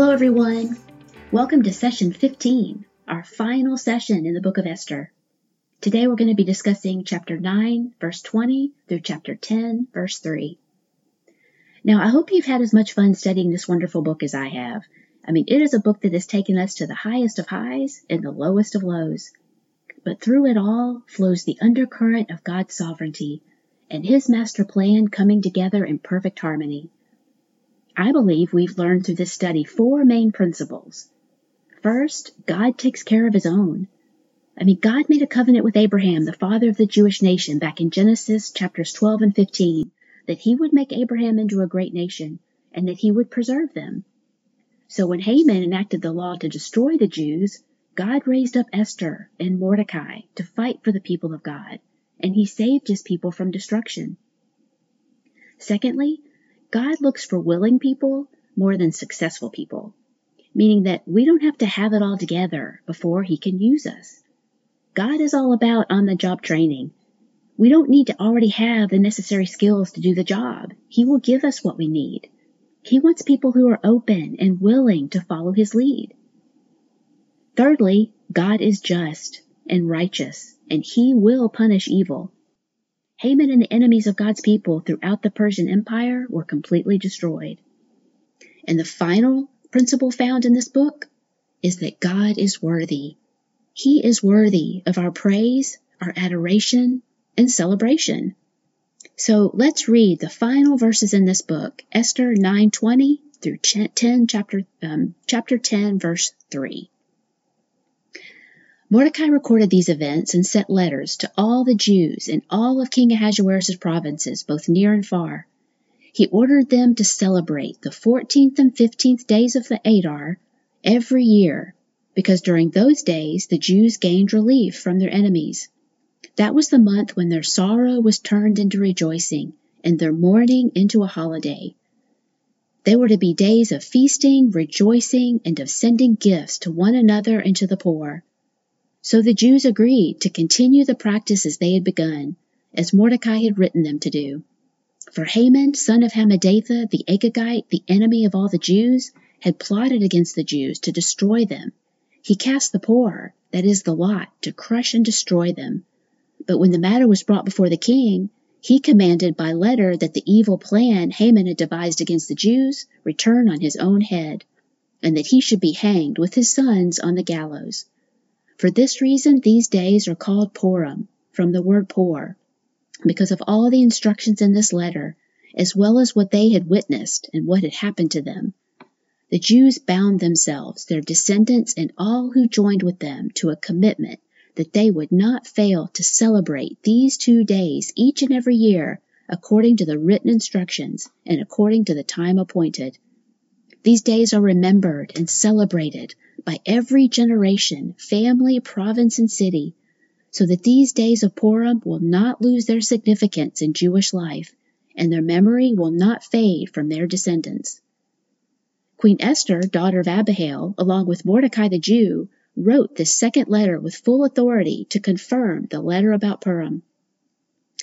Hello, everyone. Welcome to session 15, our final session in the book of Esther. Today we're going to be discussing chapter 9, verse 20 through chapter 10, verse 3. Now, I hope you've had as much fun studying this wonderful book as I have. I mean, it is a book that has taken us to the highest of highs and the lowest of lows. But through it all flows the undercurrent of God's sovereignty and His master plan coming together in perfect harmony. I believe we've learned through this study four main principles. First, God takes care of His own. I mean, God made a covenant with Abraham, the father of the Jewish nation, back in Genesis chapters 12 and 15, that he would make Abraham into a great nation and that he would preserve them. So when Haman enacted the law to destroy the Jews, God raised up Esther and Mordecai to fight for the people of God, and he saved his people from destruction. Secondly, God looks for willing people more than successful people, meaning that we don't have to have it all together before he can use us. God is all about on the job training. We don't need to already have the necessary skills to do the job. He will give us what we need. He wants people who are open and willing to follow his lead. Thirdly, God is just and righteous, and he will punish evil. Haman and the enemies of God's people throughout the Persian Empire were completely destroyed. And the final principle found in this book is that God is worthy he is worthy of our praise, our adoration, and celebration. So let's read the final verses in this book, Esther 9:20 through 10 chapter um, chapter 10 verse 3. Mordecai recorded these events and sent letters to all the Jews in all of King Ahasuerus' provinces, both near and far. He ordered them to celebrate the 14th and 15th days of the Adar every year because during those days the Jews gained relief from their enemies. That was the month when their sorrow was turned into rejoicing and their mourning into a holiday. They were to be days of feasting, rejoicing, and of sending gifts to one another and to the poor. So the Jews agreed to continue the practices they had begun, as Mordecai had written them to do. For Haman, son of Hammedatha, the Agagite, the enemy of all the Jews, had plotted against the Jews to destroy them he cast the Pur, that is, the lot, to crush and destroy them. But when the matter was brought before the king, he commanded by letter that the evil plan Haman had devised against the Jews return on his own head, and that he should be hanged with his sons on the gallows. For this reason, these days are called Purim, from the word Pur, because of all the instructions in this letter, as well as what they had witnessed and what had happened to them, the Jews bound themselves, their descendants, and all who joined with them to a commitment that they would not fail to celebrate these two days each and every year according to the written instructions and according to the time appointed. These days are remembered and celebrated by every generation, family, province, and city, so that these days of Purim will not lose their significance in Jewish life, and their memory will not fade from their descendants. Queen Esther, daughter of Abihail, along with Mordecai the Jew, wrote this second letter with full authority to confirm the letter about Purim.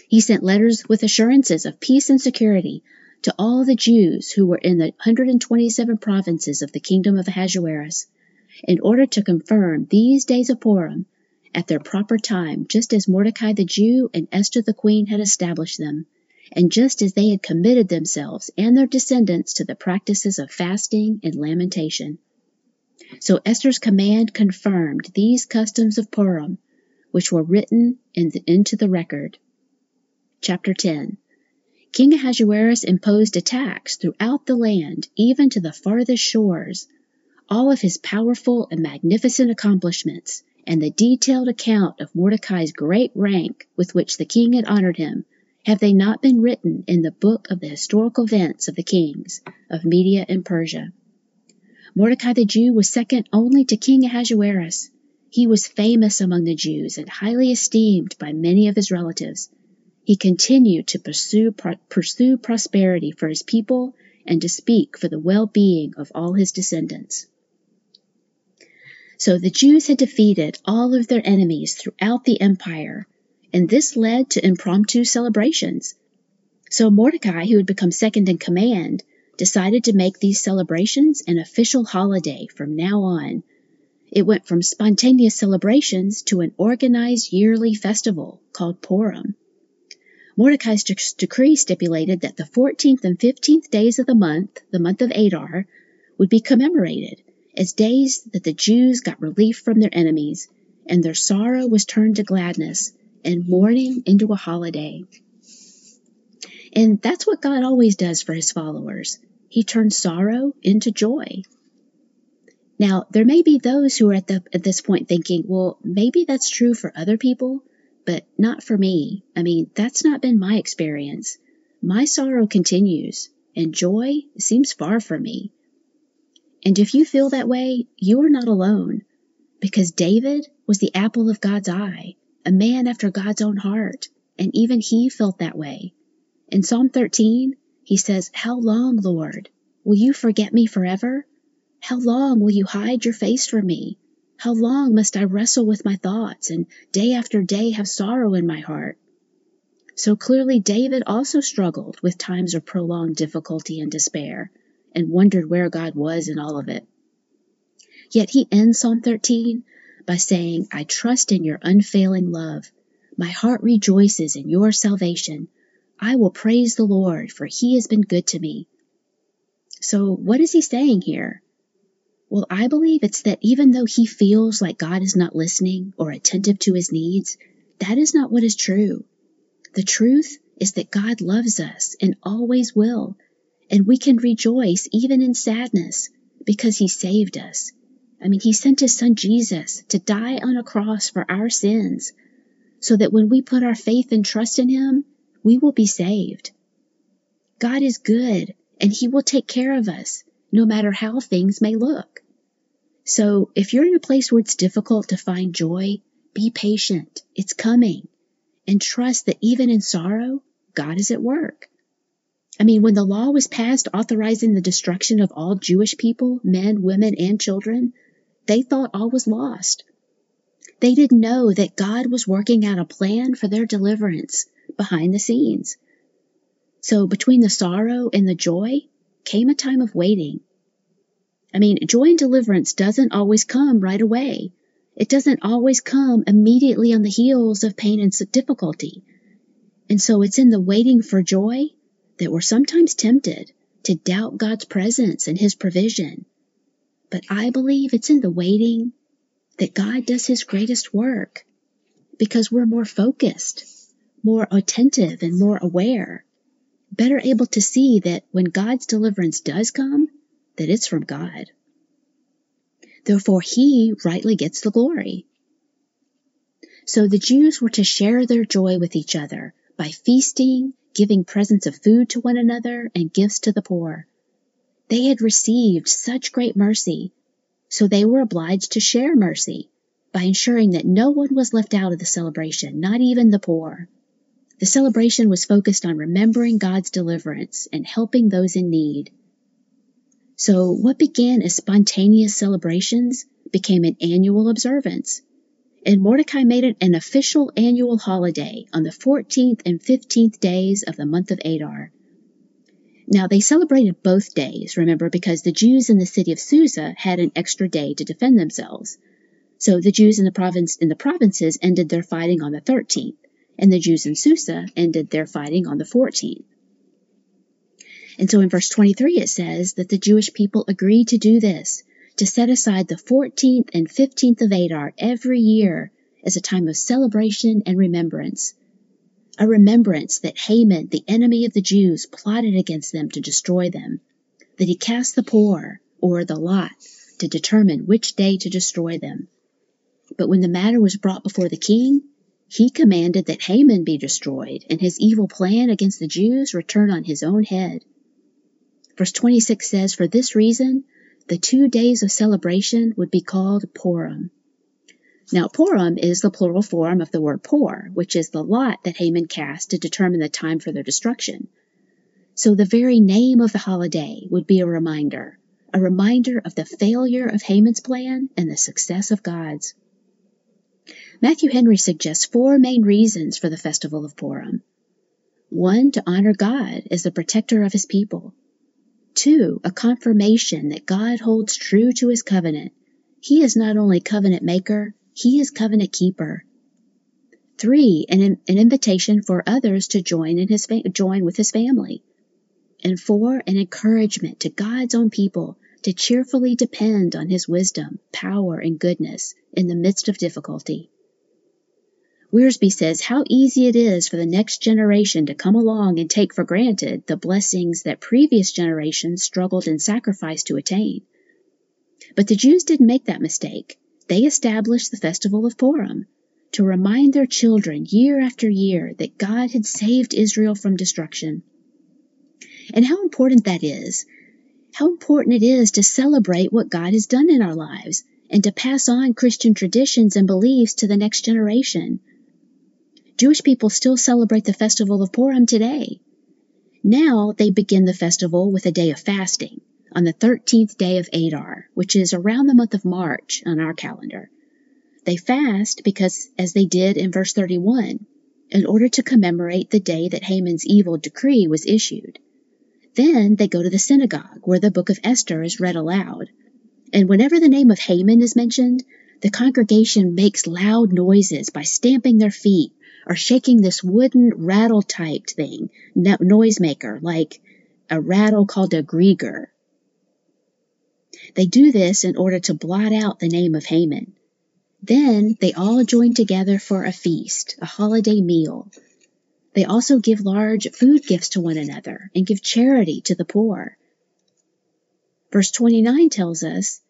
He sent letters with assurances of peace and security to all the Jews who were in the 127 provinces of the kingdom of Ahasuerus, in order to confirm these days of Purim at their proper time, just as Mordecai the Jew and Esther the queen had established them and just as they had committed themselves and their descendants to the practices of fasting and lamentation. So Esther's command confirmed these customs of Purim, which were written in the, into the record. Chapter 10 King Ahasuerus imposed a tax throughout the land, even to the farthest shores. All of his powerful and magnificent accomplishments, and the detailed account of Mordecai's great rank with which the king had honored him, have they not been written in the book of the historical events of the kings of Media and Persia? Mordecai the Jew was second only to King Ahasuerus. He was famous among the Jews and highly esteemed by many of his relatives. He continued to pursue, pursue prosperity for his people and to speak for the well-being of all his descendants. So the Jews had defeated all of their enemies throughout the empire and this led to impromptu celebrations. So Mordecai, who had become second in command, decided to make these celebrations an official holiday from now on. It went from spontaneous celebrations to an organized yearly festival called Purim. Mordecai's decree stipulated that the 14th and 15th days of the month, the month of Adar, would be commemorated as days that the Jews got relief from their enemies and their sorrow was turned to gladness and mourning into a holiday. And that's what God always does for his followers. He turns sorrow into joy. Now, there may be those who are at, the, at this point thinking, well, maybe that's true for other people, but not for me. I mean, that's not been my experience. My sorrow continues, and joy seems far from me. And if you feel that way, you are not alone, because David was the apple of God's eye, a man after God's own heart, and even he felt that way. In Psalm 13, he says, How long, Lord? Will you forget me forever? How long will you hide your face from me? How long must I wrestle with my thoughts and day after day have sorrow in my heart? So clearly, David also struggled with times of prolonged difficulty and despair and wondered where God was in all of it. Yet he ends Psalm 13 by saying, I trust in your unfailing love. My heart rejoices in your salvation. I will praise the Lord, for he has been good to me. So, what is he saying here? Well, I believe it's that even though he feels like God is not listening or attentive to his needs, that is not what is true. The truth is that God loves us and always will, and we can rejoice even in sadness because he saved us. I mean, he sent his son Jesus to die on a cross for our sins so that when we put our faith and trust in him, we will be saved. God is good and he will take care of us no matter how things may look. So if you're in a place where it's difficult to find joy, be patient. It's coming. And trust that even in sorrow, God is at work. I mean, when the law was passed authorizing the destruction of all Jewish people, men, women, and children, they thought all was lost. They didn't know that God was working out a plan for their deliverance behind the scenes. So between the sorrow and the joy came a time of waiting. I mean, joy and deliverance doesn't always come right away. It doesn't always come immediately on the heels of pain and difficulty. And so it's in the waiting for joy that we're sometimes tempted to doubt God's presence and His provision. But I believe it's in the waiting that God does His greatest work because we're more focused, more attentive, and more aware, better able to see that when God's deliverance does come, that it's from God. Therefore, he rightly gets the glory. So the Jews were to share their joy with each other by feasting, giving presents of food to one another, and gifts to the poor. They had received such great mercy, so they were obliged to share mercy by ensuring that no one was left out of the celebration, not even the poor. The celebration was focused on remembering God's deliverance and helping those in need. So what began as spontaneous celebrations became an annual observance. And Mordecai made it an official annual holiday on the 14th and 15th days of the month of Adar. Now they celebrated both days, remember, because the Jews in the city of Susa had an extra day to defend themselves. So the Jews in the province in the provinces ended their fighting on the 13th, and the Jews in Susa ended their fighting on the 14th. And so in verse 23 it says that the Jewish people agreed to do this, to set aside the 14th and 15th of Adar every year as a time of celebration and remembrance. A remembrance that Haman, the enemy of the Jews, plotted against them to destroy them, that he cast the Pur, or the lot, to determine which day to destroy them. But when the matter was brought before the king, he commanded that Haman be destroyed, and his evil plan against the Jews return on his own head. Verse 26 says, For this reason, the two days of celebration would be called Purim. Now, Purim is the plural form of the word Pur, which is the lot that Haman cast to determine the time for their destruction. So the very name of the holiday would be a reminder, a reminder of the failure of Haman's plan and the success of God's. Matthew Henry suggests four main reasons for the festival of Purim. One, to honor God as the protector of his people. Two, a confirmation that God holds true to his covenant. He is not only covenant maker, he is covenant keeper. Three, an, an invitation for others to join in his join with his family. And four, an encouragement to God's own people to cheerfully depend on his wisdom, power, and goodness in the midst of difficulty. Wiersbe says how easy it is for the next generation to come along and take for granted the blessings that previous generations struggled and sacrificed to attain. But the Jews didn't make that mistake. They established the festival of Purim, to remind their children year after year that God had saved Israel from destruction. And how important that is. How important it is to celebrate what God has done in our lives and to pass on Christian traditions and beliefs to the next generation. Jewish people still celebrate the festival of Purim today. Now they begin the festival with a day of fasting on the 13th day of Adar, which is around the month of March on our calendar. They fast because, as they did in verse 31, in order to commemorate the day that Haman's evil decree was issued. Then they go to the synagogue where the book of Esther is read aloud. And whenever the name of Haman is mentioned, the congregation makes loud noises by stamping their feet or shaking this wooden rattle type thing, no- noisemaker, like a rattle called a grieger. They do this in order to blot out the name of Haman. Then they all join together for a feast, a holiday meal. They also give large food gifts to one another and give charity to the poor. Verse 29 tells us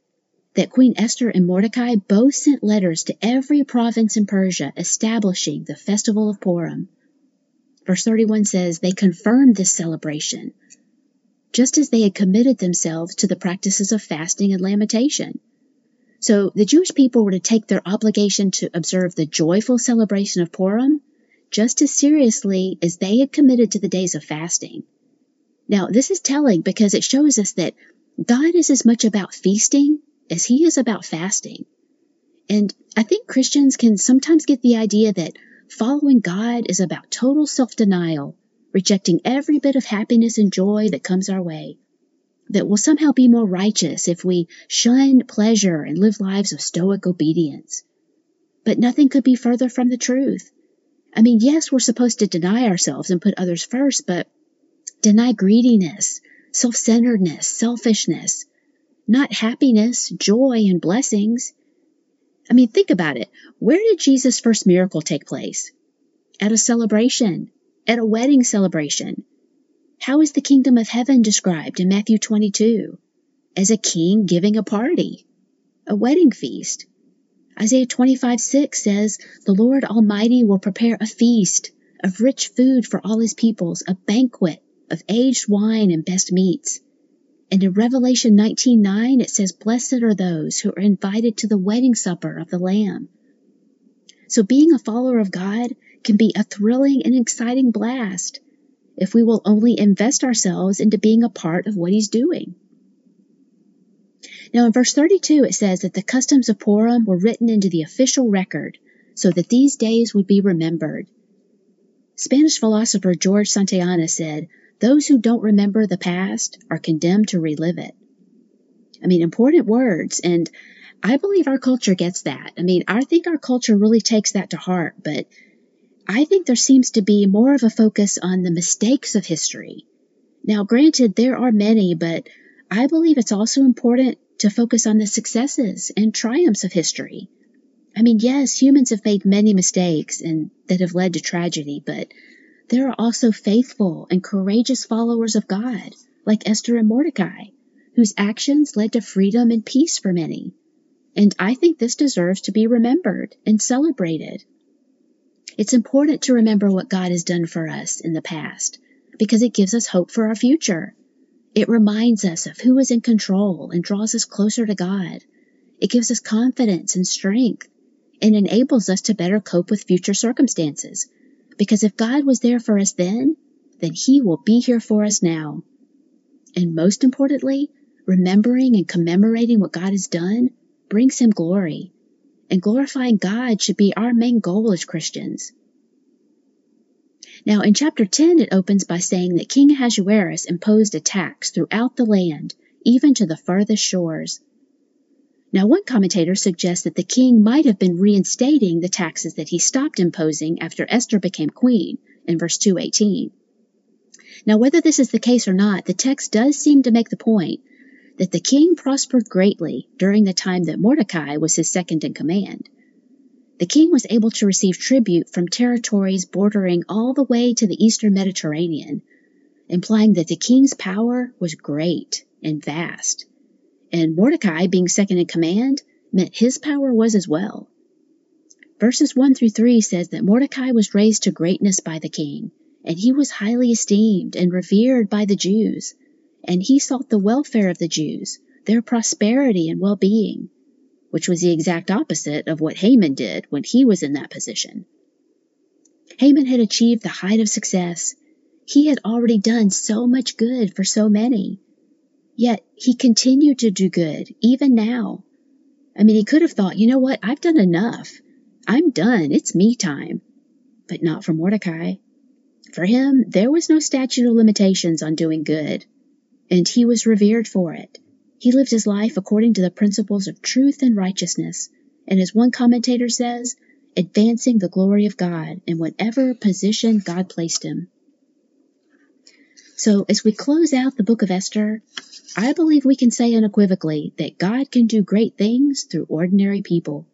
that Queen Esther and Mordecai both sent letters to every province in Persia establishing the festival of Purim. Verse 31 says they confirmed this celebration, just as they had committed themselves to the practices of fasting and lamentation. So the Jewish people were to take their obligation to observe the joyful celebration of Purim just as seriously as they had committed to the days of fasting. Now, this is telling because it shows us that God is as much about feasting as he is about fasting. And I think Christians can sometimes get the idea that following God is about total self denial, rejecting every bit of happiness and joy that comes our way that we'll somehow be more righteous if we shun pleasure and live lives of stoic obedience. But nothing could be further from the truth. I mean, yes, we're supposed to deny ourselves and put others first, but deny greediness, self centeredness, selfishness, not happiness, joy, and blessings. I mean, think about it. Where did Jesus' first miracle take place? At a celebration, at a wedding celebration. How is the kingdom of heaven described in Matthew 22? As a king giving a party, a wedding feast. Isaiah 25 6 says, The Lord Almighty will prepare a feast of rich food for all his peoples, a banquet of aged wine and best meats. And in Revelation 19:9 it says, Blessed are those who are invited to the wedding supper of the Lamb. So being a follower of God can be a thrilling and exciting blast if we will only invest ourselves into being a part of what he's doing. Now, in verse 32, it says that the customs of Purim were written into the official record so that these days would be remembered. Spanish philosopher George Santayana said, Those who don't remember the past are condemned to relive it. I mean, important words, and I believe our culture gets that. I mean, I think our culture really takes that to heart, but I think there seems to be more of a focus on the mistakes of history. Now, granted, there are many, but I believe it's also important to focus on the successes and triumphs of history. I mean, yes, humans have made many mistakes and that have led to tragedy, but there are also faithful and courageous followers of God, like Esther and Mordecai, whose actions led to freedom and peace for many. And I think this deserves to be remembered and celebrated. It's important to remember what God has done for us in the past because it gives us hope for our future. It reminds us of who is in control and draws us closer to God. It gives us confidence and strength and enables us to better cope with future circumstances. Because if God was there for us then, then He will be here for us now. And most importantly, remembering and commemorating what God has done brings Him glory and glorifying God should be our main goal as Christians. Now, in chapter 10, it opens by saying that King Ahasuerus imposed a tax throughout the land, even to the furthest shores. Now, one commentator suggests that the king might have been reinstating the taxes that he stopped imposing after Esther became queen in verse 218. Now, whether this is the case or not, the text does seem to make the point that the king prospered greatly during the time that Mordecai was his second in command. The king was able to receive tribute from territories bordering all the way to the eastern Mediterranean, implying that the king's power was great and vast. And Mordecai, being second in command, meant his power was as well. Verses 1 through 3 says that Mordecai was raised to greatness by the king, and he was highly esteemed and revered by the Jews, and he sought the welfare of the Jews, their prosperity and well being which was the exact opposite of what Haman did when he was in that position. Haman had achieved the height of success. He had already done so much good for so many. Yet he continued to do good, even now. I mean, he could have thought, you know what, I've done enough. I'm done. It's me time. But not for Mordecai. For him, there was no statute of limitations on doing good, and he was revered for it. He lived his life according to the principles of truth and righteousness, and as one commentator says, advancing the glory of God in whatever position God placed him. So, as we close out the book of Esther, I believe we can say unequivocally that God can do great things through ordinary people.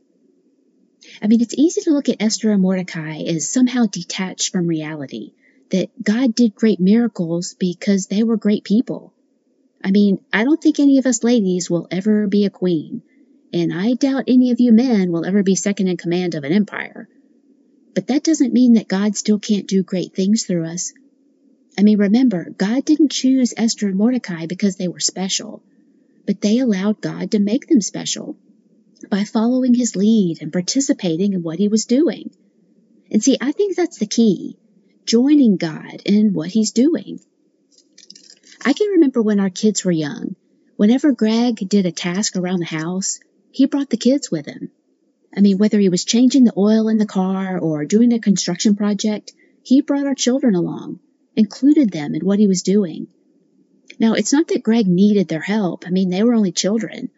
I mean, it's easy to look at Esther and Mordecai as somehow detached from reality, that God did great miracles because they were great people. I mean, I don't think any of us ladies will ever be a queen, and I doubt any of you men will ever be second in command of an empire. But that doesn't mean that God still can't do great things through us. I mean, remember, God didn't choose Esther and Mordecai because they were special, but they allowed God to make them special by following his lead and participating in what he was doing. And see, I think that's the key joining God in what he's doing. I can remember when our kids were young. Whenever Greg did a task around the house, he brought the kids with him. I mean, whether he was changing the oil in the car or doing a construction project, he brought our children along, included them in what he was doing. Now, it's not that Greg needed their help. I mean, they were only children.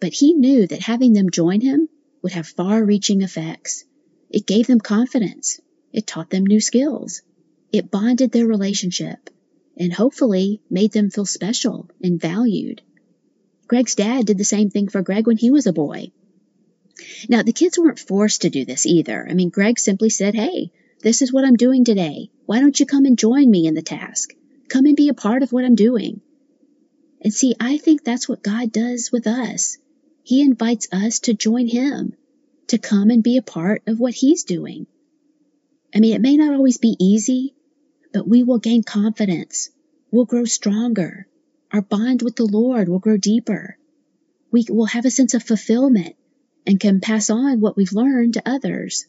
But he knew that having them join him would have far reaching effects. It gave them confidence. It taught them new skills. It bonded their relationship and hopefully made them feel special and valued. Greg's dad did the same thing for Greg when he was a boy. Now, the kids weren't forced to do this either. I mean, Greg simply said, Hey, this is what I'm doing today. Why don't you come and join me in the task? Come and be a part of what I'm doing. And see, I think that's what God does with us. He invites us to join Him, to come and be a part of what He's doing. I mean, it may not always be easy, but we will gain confidence. We'll grow stronger. Our bond with the Lord will grow deeper. We will have a sense of fulfillment and can pass on what we've learned to others.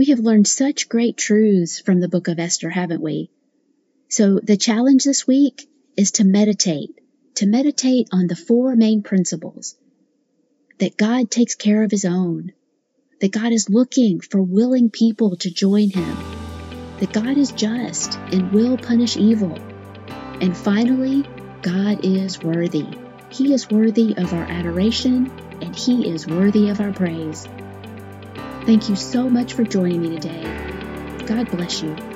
We have learned such great truths from the book of Esther, haven't we? So the challenge this week is to meditate, to meditate on the four main principles that God takes care of his own, that God is looking for willing people to join him that God is just and will punish evil. And finally, God is worthy. He is worthy of our adoration and He is worthy of our praise. Thank you so much for joining me today. God bless you.